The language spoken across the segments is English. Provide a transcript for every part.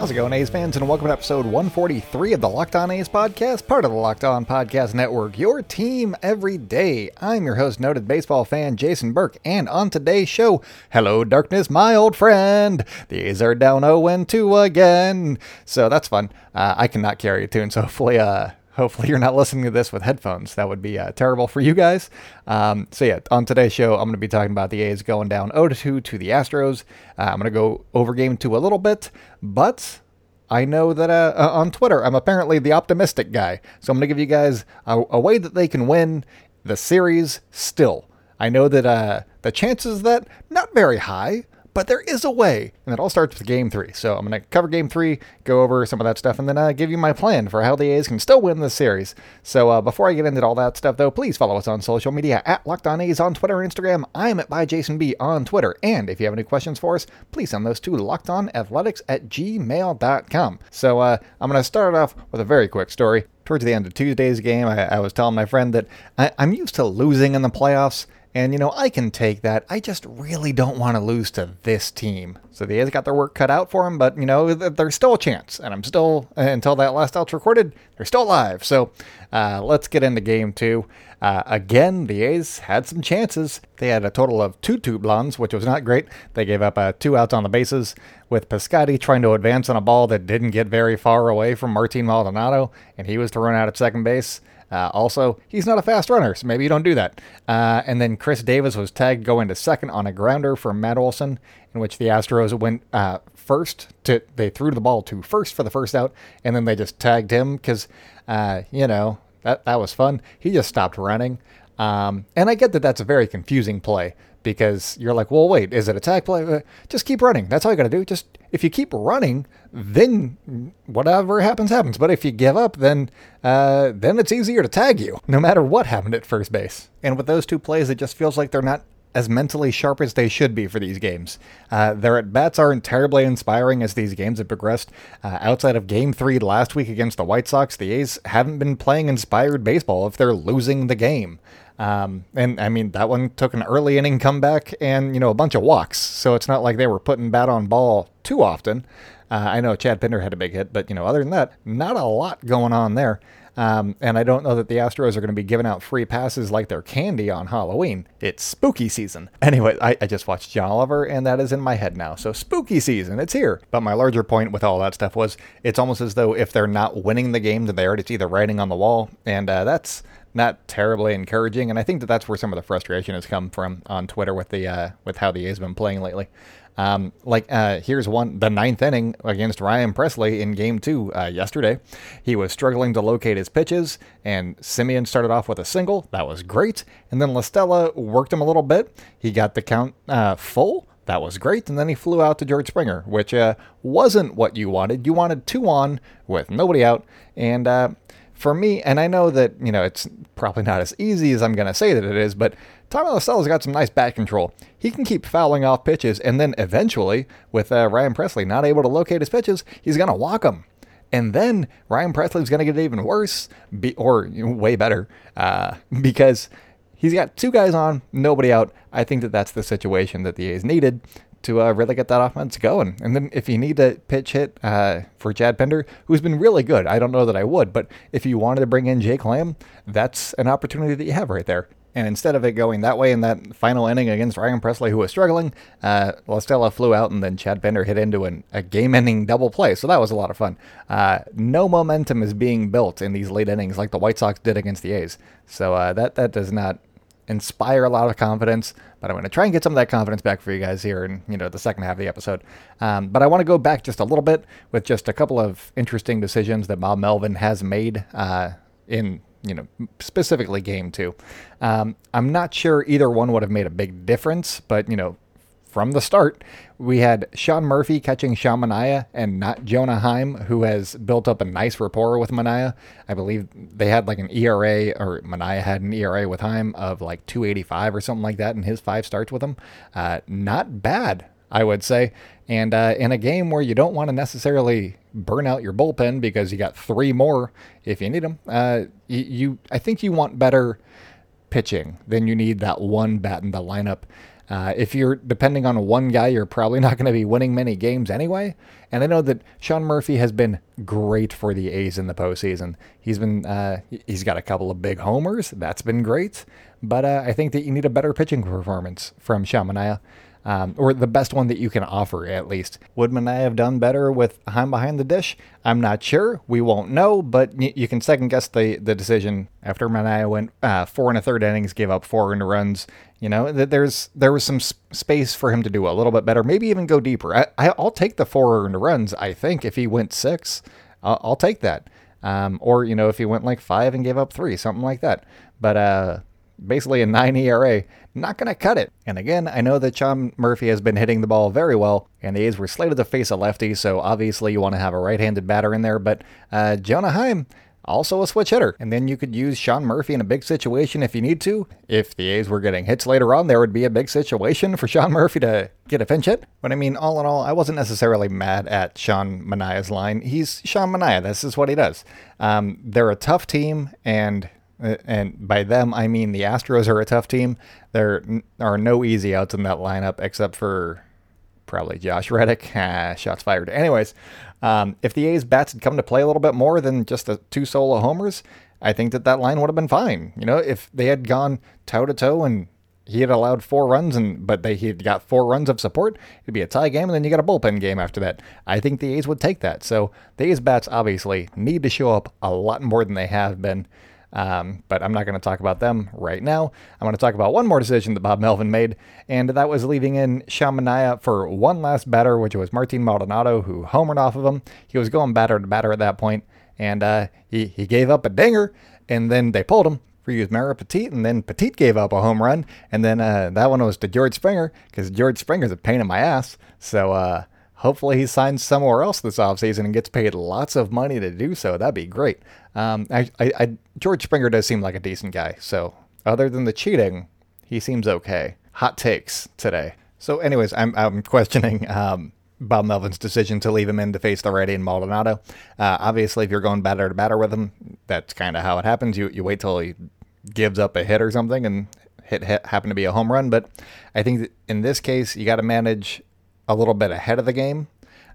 How's it going, A's fans, and welcome to episode 143 of the Locked On A's podcast, part of the Locked On Podcast Network, your team every day. I'm your host, noted baseball fan Jason Burke, and on today's show, hello, darkness, my old friend. The A's are down 0 2 again, so that's fun. Uh, I cannot carry a tune, so hopefully, uh, Hopefully, you're not listening to this with headphones. That would be uh, terrible for you guys. Um, so, yeah, on today's show, I'm going to be talking about the A's going down 0 2 to the Astros. Uh, I'm going to go over game two a little bit, but I know that uh, uh, on Twitter, I'm apparently the optimistic guy. So, I'm going to give you guys a, a, way that they can win the series still. I know that uh, the chances that, not very high, but there is a way, and it all starts with game three. So I'm going to cover game three, go over some of that stuff, and then uh, give you my plan for how the A's can still win this series. So uh, before I get into all that stuff, though, please follow us on social media at Locked On A's on Twitter and Instagram. I'm at by Jason B on Twitter, and if you have any questions for us, please send those to lockedonathletics at gmail.com. So uh, I'm going to start off with a very quick story. Towards the end of Tuesday's game, I, I was telling my friend that I, I'm used to losing in the playoffs. And, you know, I can take that. I just really don't want to lose to this team. So the A's got their work cut out for them, but, you know, there's still a chance. And I'm still, until that last out's recorded, they're still alive. So uh, let's get into game two. Uh, again, the A's had some chances. They had a total of two two blondes, which was not great. They gave up uh, two outs on the bases, with Piscotty trying to advance on a ball that didn't get very far away from Martin Maldonado, and he was thrown out at second base. Uh, also, he's not a fast runner, so maybe you don't do that. Uh, and then Khris Davis was tagged going to second on a grounder from Matt Olson, in which the Astros went uh, first to they threw the ball to first for the first out, and then they just tagged him because uh, you know that that was fun. He just stopped running, um, and I get that that's a very confusing play because you're like, well, wait, is it a tag play? Uh, just keep running. That's all you got to do. Just if you keep running, then whatever happens happens. But if you give up, then uh, then it's easier to tag you, no matter what happened at first base. And with those two plays, it just feels like they're not as mentally sharp as they should be for these games. Uh, their at bats aren't terribly inspiring as these games have progressed. Uh, outside of Game Three last week against the White Sox, the A's haven't been playing inspired baseball if they're losing the game. Um, and I mean, that one took an early inning comeback and, you know, a bunch of walks. So it's not like they were putting bat on ball too often. Uh, I know Chad Pinder had a big hit, but, you know, other than that, not a lot going on there. Um, and I don't know that the Astros are going to be giving out free passes like they're candy on Halloween. It's spooky season. Anyway, I, I, just watched John Oliver, and that is in my head now. So spooky season, it's here. But my larger point with all that stuff was it's almost as though if they're not winning the game, then they are just either writing on the wall. And uh, that's not terribly encouraging. And I think that that's where some of the frustration has come from on Twitter with the uh, with how the A's been playing lately. Um, like uh, here's one the ninth inning against Ryan Pressly in Game Two uh, yesterday. He was struggling to locate his pitches, and Semien started off with a single. That was great, and then La Stella worked him a little bit. He got the count uh, full. That was great, and then he flew out to George Springer, which uh, wasn't what you wanted. You wanted two on with nobody out, and uh, for me, and I know that, you know, it's probably not as easy as I'm going to say that it is, but Tommy La Stella's got some nice bat control. He can keep fouling off pitches, and then eventually, with uh, Ryan Pressly not able to locate his pitches, he's going to walk them. And then Ryan Pressly's going to get even worse, be, or you know, way better, uh, because he's got two guys on, nobody out. I think that that's the situation that the A's needed to uh, really get that offense going. And then if you need a pitch hit uh, for Chad Pinder, who's been really good, I don't know that I would, but if you wanted to bring in Jake Lamb, that's an opportunity that you have right there. And instead of it going that way in that final inning against Ryan Pressly, who was struggling, uh, La Stella flew out and then Chad Pinder hit into an, a game ending double play. So that was a lot of fun. Uh, no momentum is being built in these late innings like the White Sox did against the A's. So uh, that, that does not inspire a lot of confidence. But I'm going to try and get some of that confidence back for you guys here in you know the second half of the episode. Um, but I want to go back just a little bit with just a couple of interesting decisions that Bob Melvin has made uh, in you know specifically game two. Um, I'm not sure either one would have made a big difference, but you know from the start, we had Sean Murphy catching Sean Manaea and not Jonah Heim, who has built up a nice rapport with Manaea. I believe they had like an ERA, or Manaea had an ERA with Heim of like 285 or something like that in his five starts with him. Uh, not bad, I would say. And uh, in a game where you don't want to necessarily burn out your bullpen because you got three more if you need them, uh, you, you I think you want better pitching than you need that one bat in the lineup. Uh, if you're depending on one guy, you're probably not going to be winning many games anyway. And I know that Sean Murphy has been great for the A's in the postseason. He's been uh, he's got a couple of big homers. That's been great. But uh, I think that you need a better pitching performance from Sean Manaea um, or the best one that you can offer at least. Would I have done better with Heim behind the dish? I'm not sure. We won't know, but y- you can second guess the, the decision after Manaea went uh, four and a third innings, gave up four earned runs. You know, there's there was some space for him to do a little bit better, maybe even go deeper. I, I, will take the four earned runs. I think if he went six, I'll, I'll take that. Um, or you know, if he went like five and gave up three, something like that. But uh, basically a 9 ERA, not going to cut it. And again, I know that Sean Murphy has been hitting the ball very well, and the A's were slated to face a lefty, so obviously you want to have a right handed batter in there. But uh, Jonah Heim, also a switch hitter. And then you could use Sean Murphy in a big situation if you need to. If the A's were getting hits later on, there would be a big situation for Sean Murphy to get a pinch hit. But I mean, all in all, I wasn't necessarily mad at Sean Manaea's line. He's Sean Manaea. This is what he does. Um, they're a tough team, and and by them I mean the Astros are a tough team. There are no easy outs in that lineup except for probably Josh Reddick. Ah, shots fired. Anyways, um, if the A's bats had come to play a little bit more than just the two solo homers, I think that that line would have been fine. You know, if they had gone toe to toe and he had allowed four runs and but they he had got four runs of support, it'd be a tie game and then you got a bullpen game after that. I think the A's would take that. So the A's bats obviously need to show up a lot more than they have been. Um, but I'm not going to talk about them right now. I'm going to talk about one more decision that Bob Melvin made, and that was leaving in Sean Manaea for one last batter, which was Martin Maldonado, who homered off of him. He was going batter to batter at that point, and uh, he, he gave up a dinger, and then they pulled him for Yusmeiro Petit, and then Petit gave up a home run, and then uh, that one was to George Springer, because George Springer's a pain in my ass. So, uh, hopefully he signs somewhere else this offseason and gets paid lots of money to do so. That'd be great. Um, I, I, I, George Springer does seem like a decent guy. So other than the cheating, he seems okay. Hot takes today. So, anyways, I'm, I'm questioning um, Bob Melvin's decision to leave him in to face the righty and Maldonado. Uh, obviously, if you're going batter to batter with him, that's kind of how it happens. You you wait till he gives up a hit or something and hit, hit happen to be a home run. But I think in this case, you got to manage a little bit ahead of the game.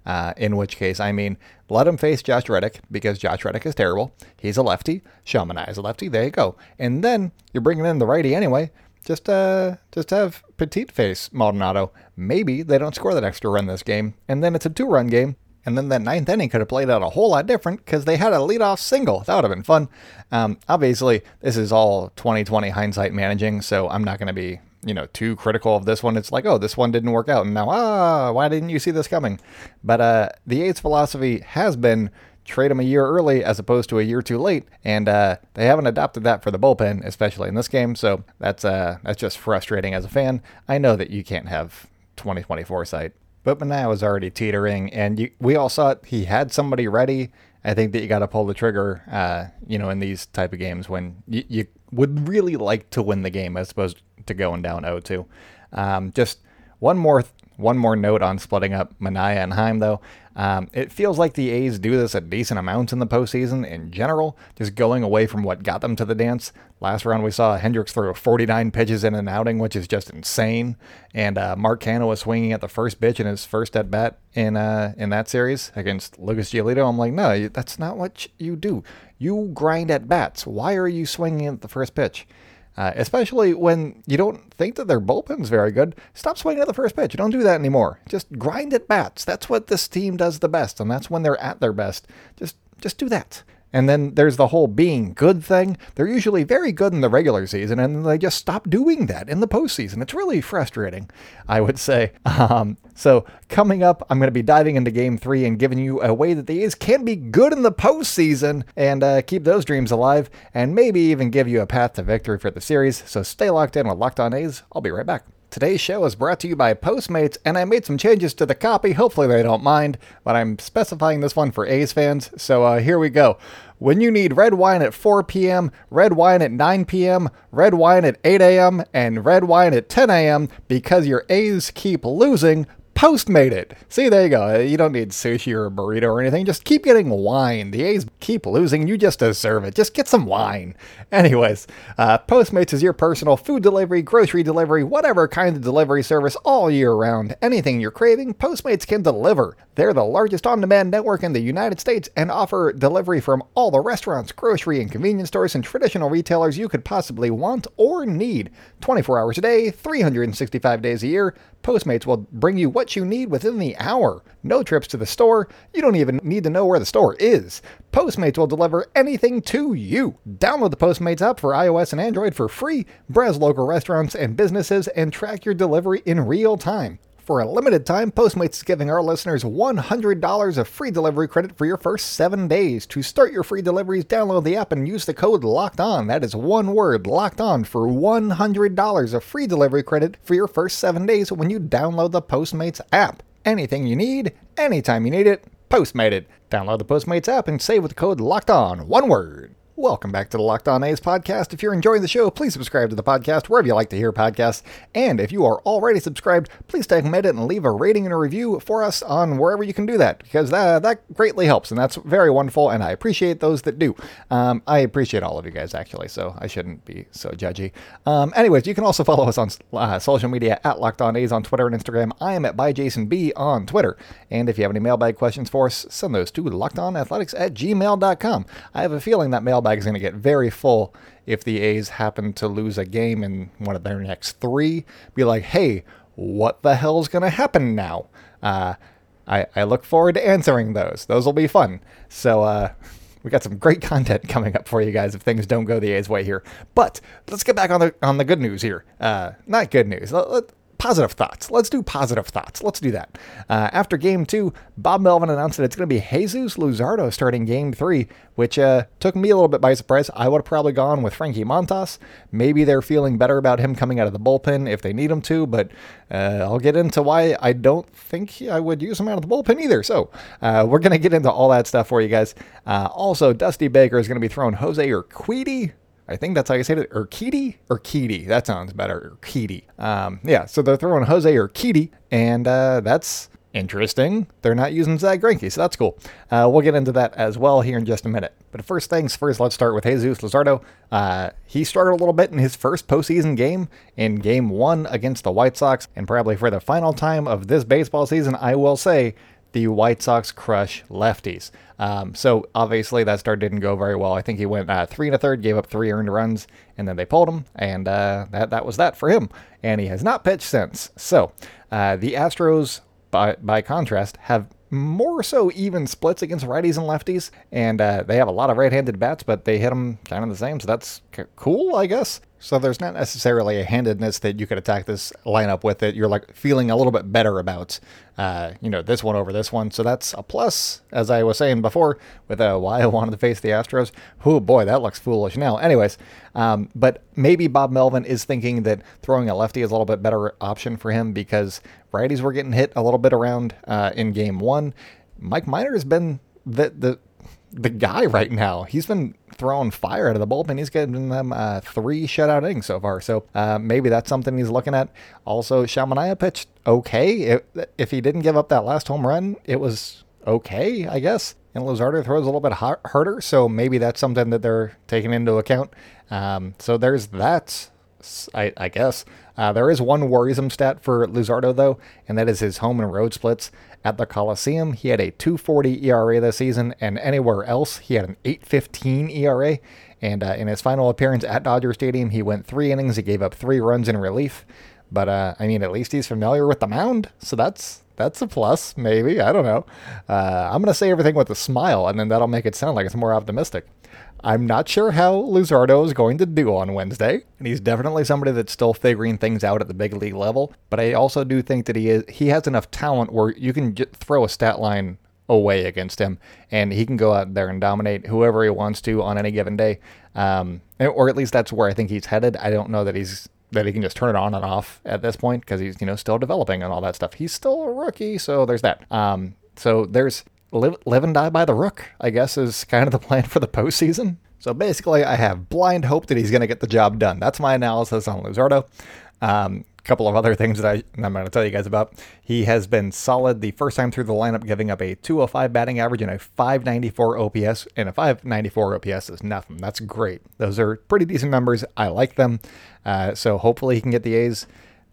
Uh, in which case, I mean, let him face Josh Reddick because Josh Reddick is terrible. He's a lefty. Sean is a lefty. There you go. And then you're bringing in the righty anyway. Just uh, just have Petit face Maldonado. Maybe they don't score that extra run this game, and then it's a two-run game. And then that ninth inning could have played out a whole lot different because they had a leadoff single. That would have been fun. Um, obviously, this is all 2020 hindsight managing, so I'm not going to be you know too critical of this one. It's like, oh, this one didn't work out, and now ah, why didn't you see this coming? But uh, the A's philosophy has been trade them a year early as opposed to a year too late, and uh, they haven't adopted that for the bullpen, especially in this game. So that's uh, that's just frustrating as a fan. I know that you can't have 2020 foresight, but Manaea was already teetering, and you, we all saw it. He had somebody ready. I think that you got to pull the trigger, uh, you know, in these type of games when you, you would really like to win the game as opposed to going down 0-2. Um, just one more one more note on splitting up Manaea and Heim, though. Um, it feels like the A's do this a decent amount in the postseason in general, just going away from what got them to the dance. Last round, we saw Hendriks throw 49 pitches in an outing, which is just insane. And uh, Mark Canha was swinging at the first pitch in his first at bat in uh, in that series against Lucas Giolito. I'm like, no, that's not what you do. You grind at bats. Why are you swinging at the first pitch? Uh, especially when you don't think that their bullpen's very good. Stop swinging at the first pitch. You don't do that anymore. Just grind at bats. That's what this team does the best, and that's when they're at their best. Just just do that. And then there's the whole being good thing. They're usually very good in the regular season, and they just stop doing that in the postseason. It's really frustrating, I would say. Um, so, coming up, I'm going to be diving into game three and giving you a way that the A's can be good in the postseason and uh, keep those dreams alive, and maybe even give you a path to victory for the series. So, stay locked in with Locked On A's. I'll be right back. Today's show is brought to you by Postmates, and I made some changes to the copy. Hopefully, they don't mind, but I'm specifying this one for A's fans. So uh, here we go. When you need red wine at 4 p.m., red wine at 9 p.m., red wine at 8 a.m., and red wine at 10 a.m., because your A's keep losing, Postmate it. See, there you go. You don't need sushi or a burrito or anything. Just keep getting wine. The A's keep losing. You just deserve it. Just get some wine. Anyways, uh, Postmates is your personal food delivery, grocery delivery, whatever kind of delivery service all year round. Anything you're craving, Postmates can deliver. They're the largest on demand network in the United States and offer delivery from all the restaurants, grocery, and convenience stores and traditional retailers you could possibly want or need. 24 hours a day, 365 days a year. Postmates will bring you what you need within the hour. No trips to the store. You don't even need to know where the store is. Postmates will deliver anything to you. Download the Postmates app for iOS and Android for free. Browse local restaurants and businesses and track your delivery in real time. For a limited time, Postmates is giving our listeners $100 of free delivery credit for your first seven days. To start your free deliveries, download the app and use the code LOCKED ON. That is one word, LOCKED ON, for $100 of free delivery credit for your first seven days when you download the Postmates app. Anything you need, anytime you need it, Postmated. Download the Postmates app and save with the code LOCKED ON. One word. Welcome back to the Locked On A's podcast. If you're enjoying the show, please subscribe to the podcast wherever you like to hear podcasts. And if you are already subscribed, please take a minute and leave a rating and a review for us on wherever you can do that because that, that greatly helps and that's very wonderful. And I appreciate those that do. Um, I appreciate all of you guys actually, so I shouldn't be so judgy. Um, anyways, you can also follow us on uh, social media at Locked On A's on Twitter and Instagram. I am at byjasonb on Twitter. And if you have any mailbag questions for us, send those to lockedonathletics at gmail.com. I have a feeling that mailbag mailbag is going to get very full if the A's happen to lose a game in one of their next three. Be like, hey, what the hell's going to happen now? Uh, I, I look forward to answering those. Those will be fun. So, uh, we got some great content coming up for you guys if things don't go the A's way here. But let's get back on the on the good news here. Uh, not good news. Let, let, positive thoughts. Let's do positive thoughts. Let's do that. Uh, after game two, Bob Melvin announced that it's going to be Jesus Luzardo starting game three, which uh, took me a little bit by surprise. I would have probably gone with Frankie Montas. Maybe they're feeling better about him coming out of the bullpen if they need him to, but uh, I'll get into why I don't think I would use him out of the bullpen either. So uh, we're going to get into all that stuff for you guys. Uh, also, Dusty Baker is going to be throwing Jose Urquidy I think that's how you say it. Urquidy? Urquidy. That sounds better. Urquidy. Um, yeah, so they're throwing Jose Urquidy, and uh, that's interesting. They're not using Zack Greinke, so that's cool. Uh, we'll get into that as well here in just a minute. But first things first, let's start with Jesus Luzardo. Uh, he started a little bit in his first postseason game in game one against the White Sox, and probably for the final time of this baseball season, I will say the White Sox crush lefties. Um, so obviously that start didn't go very well. I think he went uh, three and a third, gave up three earned runs, and then they pulled him, and uh, that that was that for him. And he has not pitched since. So uh, the Astros, by by contrast, have more so even splits against righties and lefties, and uh, they have a lot of right-handed bats, but they hit them kind of the same. So that's c- cool, I guess. So there's not necessarily a handedness that you could attack this lineup with that you're like feeling a little bit better about, uh, you know, this one over this one. So that's a plus, as I was saying before, with uh, why I wanted to face the Astros. Oh boy, that looks foolish now. Anyways, um, but maybe Bob Melvin is thinking that throwing a lefty is a little bit better option for him because righties were getting hit a little bit around uh, in game one. Mike Minor has been the the the guy right now. He's been throwing fire out of the bullpen. He's getting them uh, three shutout innings so far. So uh, maybe that's something he's looking at. Also, Sean Manaea pitched okay. If he didn't give up that last home run, it was okay, I guess. And Luzardo throws a little bit harder, so maybe that's something that they're taking into account. Um, so there's that. I, I guess. Uh, there is one worrisome stat for Luzardo, though, and that is his home and road splits. At the Coliseum, he had a 240 ERA this season, and anywhere else, he had an 815 ERA. And uh, in his final appearance at Dodger Stadium, he went three innings. He gave up three runs in relief. But uh, I mean, at least he's familiar with the mound, so that's that's a plus, maybe. I don't know. Uh, I'm gonna say everything with a smile, and then that'll make it sound like it's more optimistic. I'm not sure how Luzardo is going to do on Wednesday, and he's definitely somebody that's still figuring things out at the big league level. But I also do think that he is he has enough talent where you can throw a stat line away against him, and he can go out there and dominate whoever he wants to on any given day. Um, or at least that's where I think he's headed. I don't know that he's that he can just turn it on and off at this point because he's you know still developing and all that stuff. He's still a rookie, so there's that. Um, so there's live, live and die by the rook. I guess is kind of the plan for the postseason. So basically, I have blind hope that he's going to get the job done. That's my analysis on Luzardo. Um, couple of other things that I, I'm going to tell you guys about. He has been solid the first time through the lineup, giving up a 205 batting average and a 594 OPS. And a 594 OPS is nothing. That's great. Those are pretty decent numbers. I like them. Uh, so hopefully he can get the A's.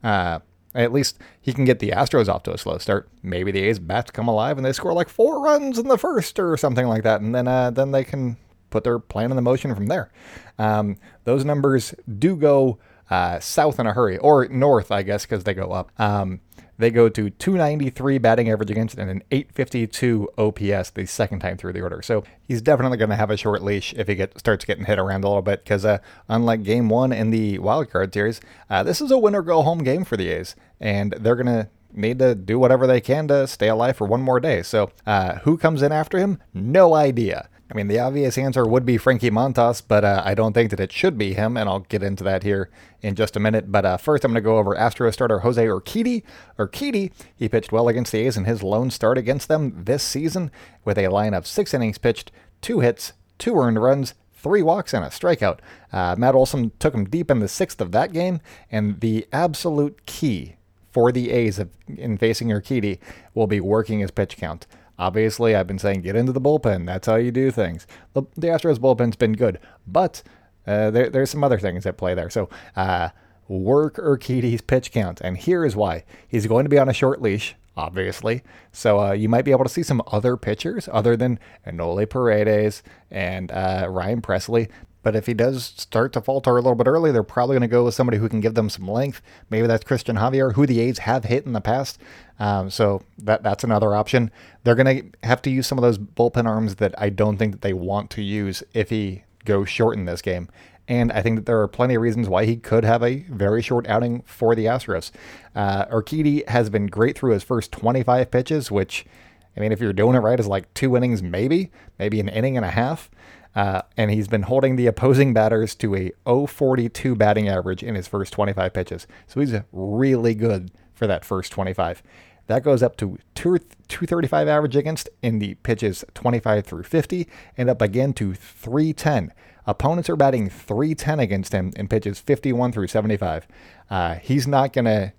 Uh, at least he can get the Astros off to a slow start. Maybe the A's bats come alive and they score like four runs in the first or something like that, and then uh, then they can put their plan in the motion from there. Um, those numbers do go uh, south in a hurry, or north, I guess, because they go up. Um, they go to 293 batting average against and an 852 OPS the second time through the order. So he's definitely going to have a short leash if he get, starts getting hit around a little bit because uh, unlike game one in the wild card series, uh, this is a win or go home game for the A's, and they're going to need to do whatever they can to stay alive for one more day. So uh, who comes in after him? No idea. I mean, the obvious answer would be Frankie Montas, but uh, I don't think that it should be him, and I'll get into that here in just a minute. But uh, first, I'm going to go over Astro starter Jose Urquidy. Urquidy, he pitched well against the A's in his lone start against them this season with a line of six innings pitched, two hits, two earned runs, three walks and a strikeout. Uh, Matt Olson took him deep in the sixth of that game, and the absolute key for the A's in facing Urquidy will be working his pitch count. Obviously, I've been saying get into the bullpen. That's how you do things. The, the Astros bullpen's been good, but uh, there, there's some other things at play there. So, uh, work Urquidy's pitch count, and here is why. He's going to be on a short leash, obviously. So uh, you might be able to see some other pitchers other than Enoli Paredes and uh, Ryan Pressly but if he does start to falter a little bit early, they're probably going to go with somebody who can give them some length. Maybe that's Christian Javier, who the A's have hit in the past. Um, so that that's another option. They're going to have to use some of those bullpen arms that I don't think that they want to use if he goes short in this game. And I think that there are plenty of reasons why he could have a very short outing for the Astros. Uh, Urquidy has been great through his first 25 pitches, which, I mean, if you're doing it right, is like two innings, maybe, maybe an inning and a half. Uh, and he's been holding the opposing batters to a 042 batting average in his first 25 pitches. So he's really good for that first 25. That goes up to 235 average against in the pitches 25 through 50 and up again to 310. Opponents are batting 310 against him in pitches 51 through 75. Uh, he's not going to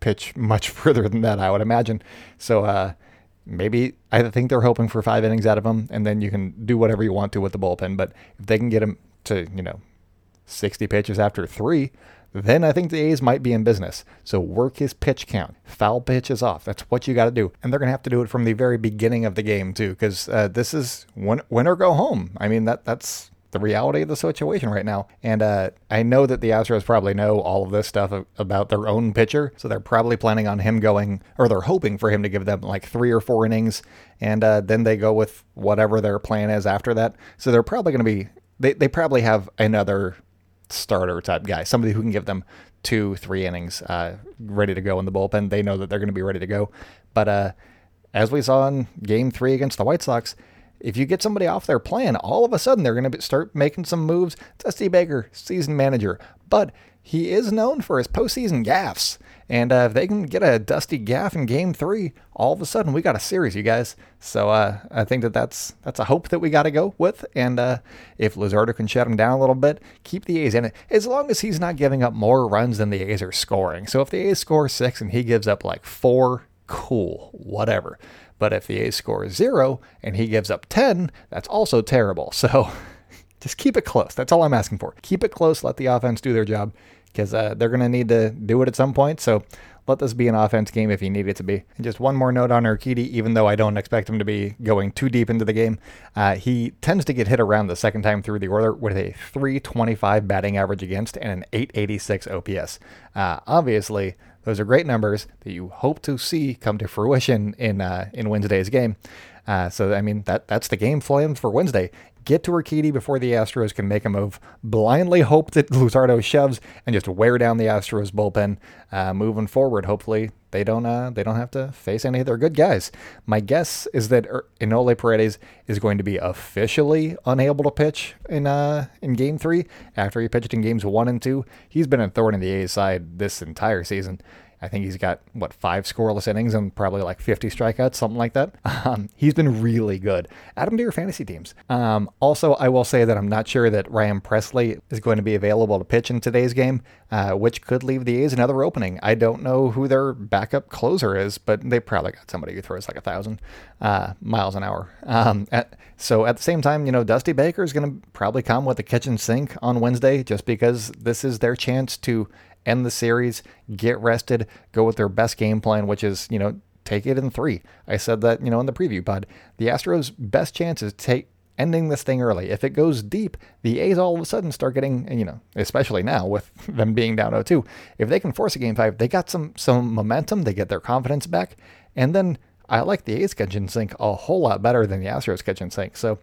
pitch much further than that, I would imagine. So, uh, maybe I think they're hoping for five innings out of him, and then you can do whatever you want to with the bullpen. But if they can get him to, you know, 60 pitches after three, then I think the A's might be in business. So work his pitch count. Foul pitches off. That's what you got to do. And they're going to have to do it from the very beginning of the game, too, because uh, this is win, win or go home. I mean, that that's the reality of the situation right now. And uh, I know that the Astros probably know all of this stuff about their own pitcher, so they're probably planning on him going, or they're hoping for him to give them like three or four innings, and uh, then they go with whatever their plan is after that. So they're probably going to be, they, they probably have another starter type guy, somebody who can give them two, three innings uh, ready to go in the bullpen. They know that they're going to be ready to go. But uh, as we saw in game three against the White Sox, if you get somebody off their plan, all of a sudden they're going to start making some moves. Dusty Baker, season manager, but he is known for his postseason gaffes. And uh, if they can get a dusty gaff in Game Three, all of a sudden we got a series, you guys. So uh, I think that that's that's a hope that we got to go with. And uh, if Luzardo can shut him down a little bit, keep the A's in it, as long as he's not giving up more runs than the A's are scoring. So if the A's score six and he gives up like four, cool, whatever. But if the A's score is zero and he gives up 10, that's also terrible. So just keep it close. That's all I'm asking for. Keep it close. Let the offense do their job because uh, they're going to need to do it at some point. So let this be an offense game if you need it to be. And just one more note on Urquidy, even though I don't expect him to be going too deep into the game, uh, he tends to get hit around the second time through the order with a 325 batting average against and an 886 OPS. Uh, obviously, those are great numbers that you hope to see come to fruition in uh, in Wednesday's game. Uh, so I mean that that's the game plan for Wednesday. Get to Urquidy before the Astros can make a move. Blindly hope that Luzardo shoves and just wear down the Astros bullpen. Uh, moving forward, hopefully they don't uh, they don't have to face any of their good guys. My guess is that er, Enoli Paredes is going to be officially unable to pitch in uh, in Game Three after he pitched in Games One and Two. He's been a thorn in the A's side this entire season. I think he's got what five scoreless innings and probably like 50 strikeouts, something like that. Um, he's been really good. Add him to your fantasy teams. Um, also, I will say that I'm not sure that Ryan Pressly is going to be available to pitch in today's game, uh, which could leave the A's another opening. I don't know who their backup closer is, but they probably got somebody who throws like a thousand uh, miles an hour. Um, at, so at the same time, you know, Dusty Baker is going to probably come with the kitchen sink on Wednesday, just because this is their chance to end the series, get rested, go with their best game plan, which is, you know, take it in three. I said that, you know, in the preview pod. The Astros' best chance is take ending this thing early. If it goes deep, the A's all of a sudden start getting, you know, especially now with them being down 0-2. If they can force a game five, they got some some momentum. They get their confidence back, and then I like the A's kitchen sink a whole lot better than the Astros kitchen sink. So,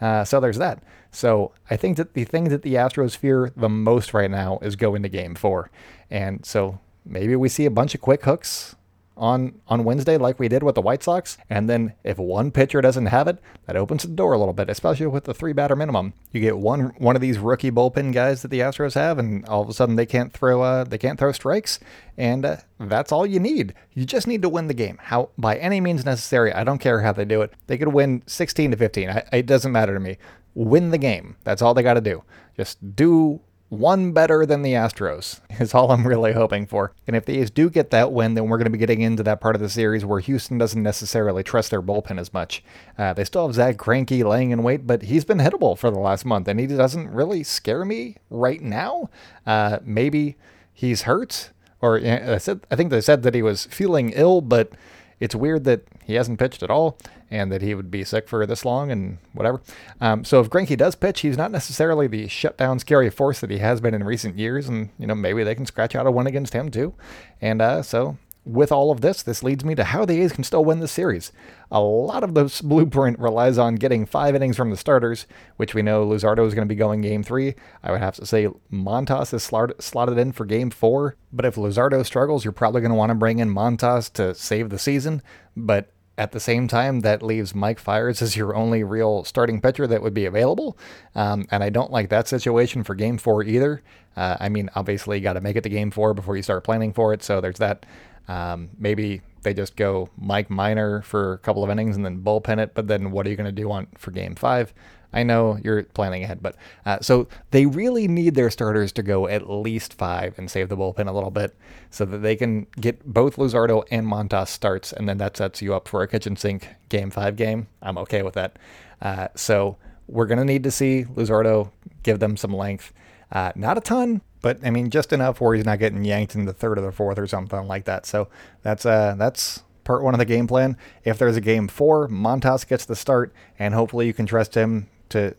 uh, so there's that. So I think that the thing that the Astros fear the most right now is going to Game Four, and so maybe we see a bunch of quick hooks on on Wednesday like we did with the White Sox. And then if one pitcher doesn't have it, that opens the door a little bit, especially with the three batter minimum. You get one one of these rookie bullpen guys that the Astros have, and all of a sudden they can't throw uh, they can't throw strikes, and uh, that's all you need. You just need to win the game. How by any means necessary. I don't care how they do it. They could win 16 to 15. I, it doesn't matter to me. Win the game. That's all they got to do. Just do one better than the Astros is all I'm really hoping for. And if the A's do get that win, then we're going to be getting into that part of the series where Houston doesn't necessarily trust their bullpen as much. Uh, they still have Zack Greinke laying in wait, but he's been hittable for the last month, and he doesn't really scare me right now. Uh, maybe he's hurt, or I said I think they said that he was feeling ill, but it's weird that he hasn't pitched at all and that he would be sick for this long and whatever. Um, so if Greinke does pitch, he's not necessarily the shutdown scary force that he has been in recent years, and you know maybe they can scratch out a win against him too. And uh, so with all of this, this leads me to how the A's can still win the series. A lot of this blueprint relies on getting five innings from the starters, which we know Luzardo is going to be going game three. I would have to say Montas is slotted in for game four, but if Luzardo struggles, you're probably going to want to bring in Montas to save the season. But at the same time, that leaves Mike Fiers as your only real starting pitcher that would be available. Um, and I don't like that situation for game four either. Uh, I mean, obviously, you got to make it to game four before you start planning for it. So there's that. Um, maybe they just go Mike Minor for a couple of innings and then bullpen it. But then what are you going to do on for game five? I know you're planning ahead, but uh, so they really need their starters to go at least five and save the bullpen a little bit so that they can get both Luzardo and Montas starts, and then that sets you up for a kitchen sink game five game. I'm okay with that. Uh, so we're going to need to see Luzardo give them some length. Uh, not a ton, but I mean just enough where he's not getting yanked in the third or the fourth or something like that. So that's uh that's part one of the game plan. If there's a game four, Montas gets the start, and hopefully you can trust him to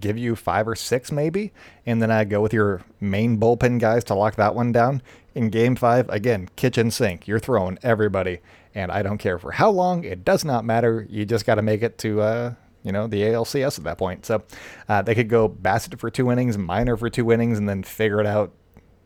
give you five or six maybe, and then I go with your main bullpen guys to lock that one down. In game five, again, kitchen sink. You're throwing everybody, and I don't care for how long. It does not matter. You just got to make it to uh, you know, the ALCS at that point. So uh, they could go Bassitt for two innings, Minor for two innings, and then figure it out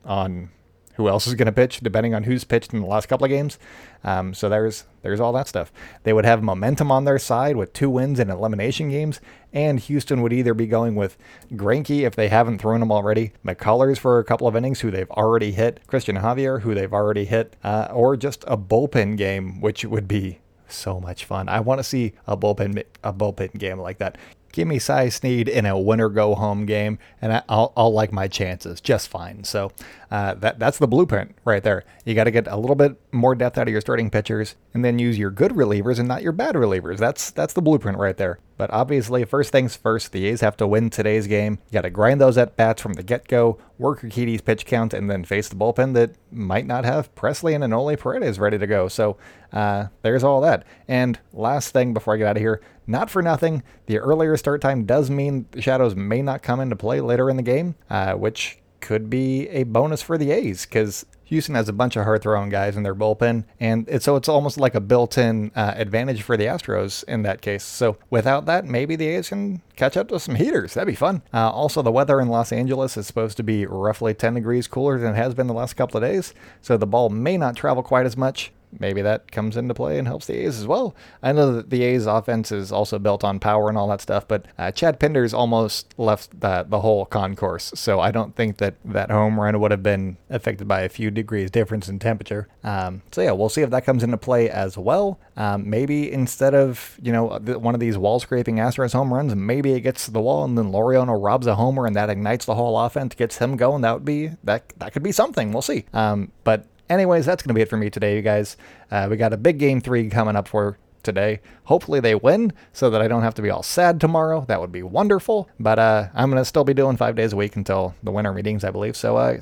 on who else is going to pitch, depending on who's pitched in the last couple of games. Um, so there's there's all that stuff. They would have momentum on their side with two wins in elimination games, and Houston would either be going with Greinke if they haven't thrown him already, McCullers for a couple of innings who they've already hit, Christian Javier who they've already hit, uh, or just a bullpen game, which would be so much fun. I want to see a bullpen a bullpen game like that. Give me Cy Sneed in a winner go home game, and I'll, I'll like my chances just fine. So uh, that that's the blueprint right there. You got to get a little bit more depth out of your starting pitchers, and then use your good relievers and not your bad relievers. That's that's the blueprint right there. But obviously, first things first, the A's have to win today's game. You got to grind those at bats from the get go, work Urquidy's pitch count, and then face the bullpen that might not have Pressly and Enoli Paredes ready to go. So uh, there's all that. And last thing before I get out of here, not for nothing, the earlier start time does mean the Shadows may not come into play later in the game, uh, which could be a bonus for the A's because Houston has a bunch of hard throwing guys in their bullpen, and it, so it's almost like a built-in uh, advantage for the Astros in that case. So without that, maybe the A's can catch up to some heaters. That'd be fun. Uh, also, the weather in Los Angeles is supposed to be roughly 10 degrees cooler than it has been the last couple of days, so the ball may not travel quite as much. Maybe that comes into play and helps the A's as well. I know that the A's offense is also built on power and all that stuff, but uh, Chad Pinder's almost left the, the whole concourse, so I don't think that that home run would have been affected by a few degrees difference in temperature. Um, so yeah, we'll see if that comes into play as well. Um, maybe instead of you know one of these wall scraping Astros home runs, maybe it gets to the wall and then Laureano robs a homer and that ignites the whole offense, gets him going. That would be that that could be something. We'll see. Um, but anyways, that's going to be it for me today, you guys. Uh, we got a big game three coming up for today. Hopefully they win so that I don't have to be all sad tomorrow. That would be wonderful. But uh, I'm going to still be doing five days a week until the winter meetings, I believe. So uh,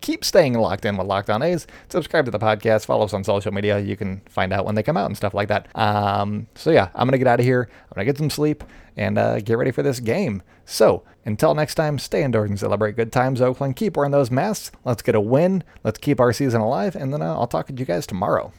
keep staying locked in with Locked On A's. Subscribe to the podcast. Follow us on social media. You can find out when they come out and stuff like that. Um, so yeah, I'm going to get out of here. I'm going to get some sleep and uh, get ready for this game. So until next time, stay indoors and celebrate good times, Oakland. Keep wearing those masks. Let's get a win. Let's keep our season alive. And then uh, I'll talk to you guys tomorrow.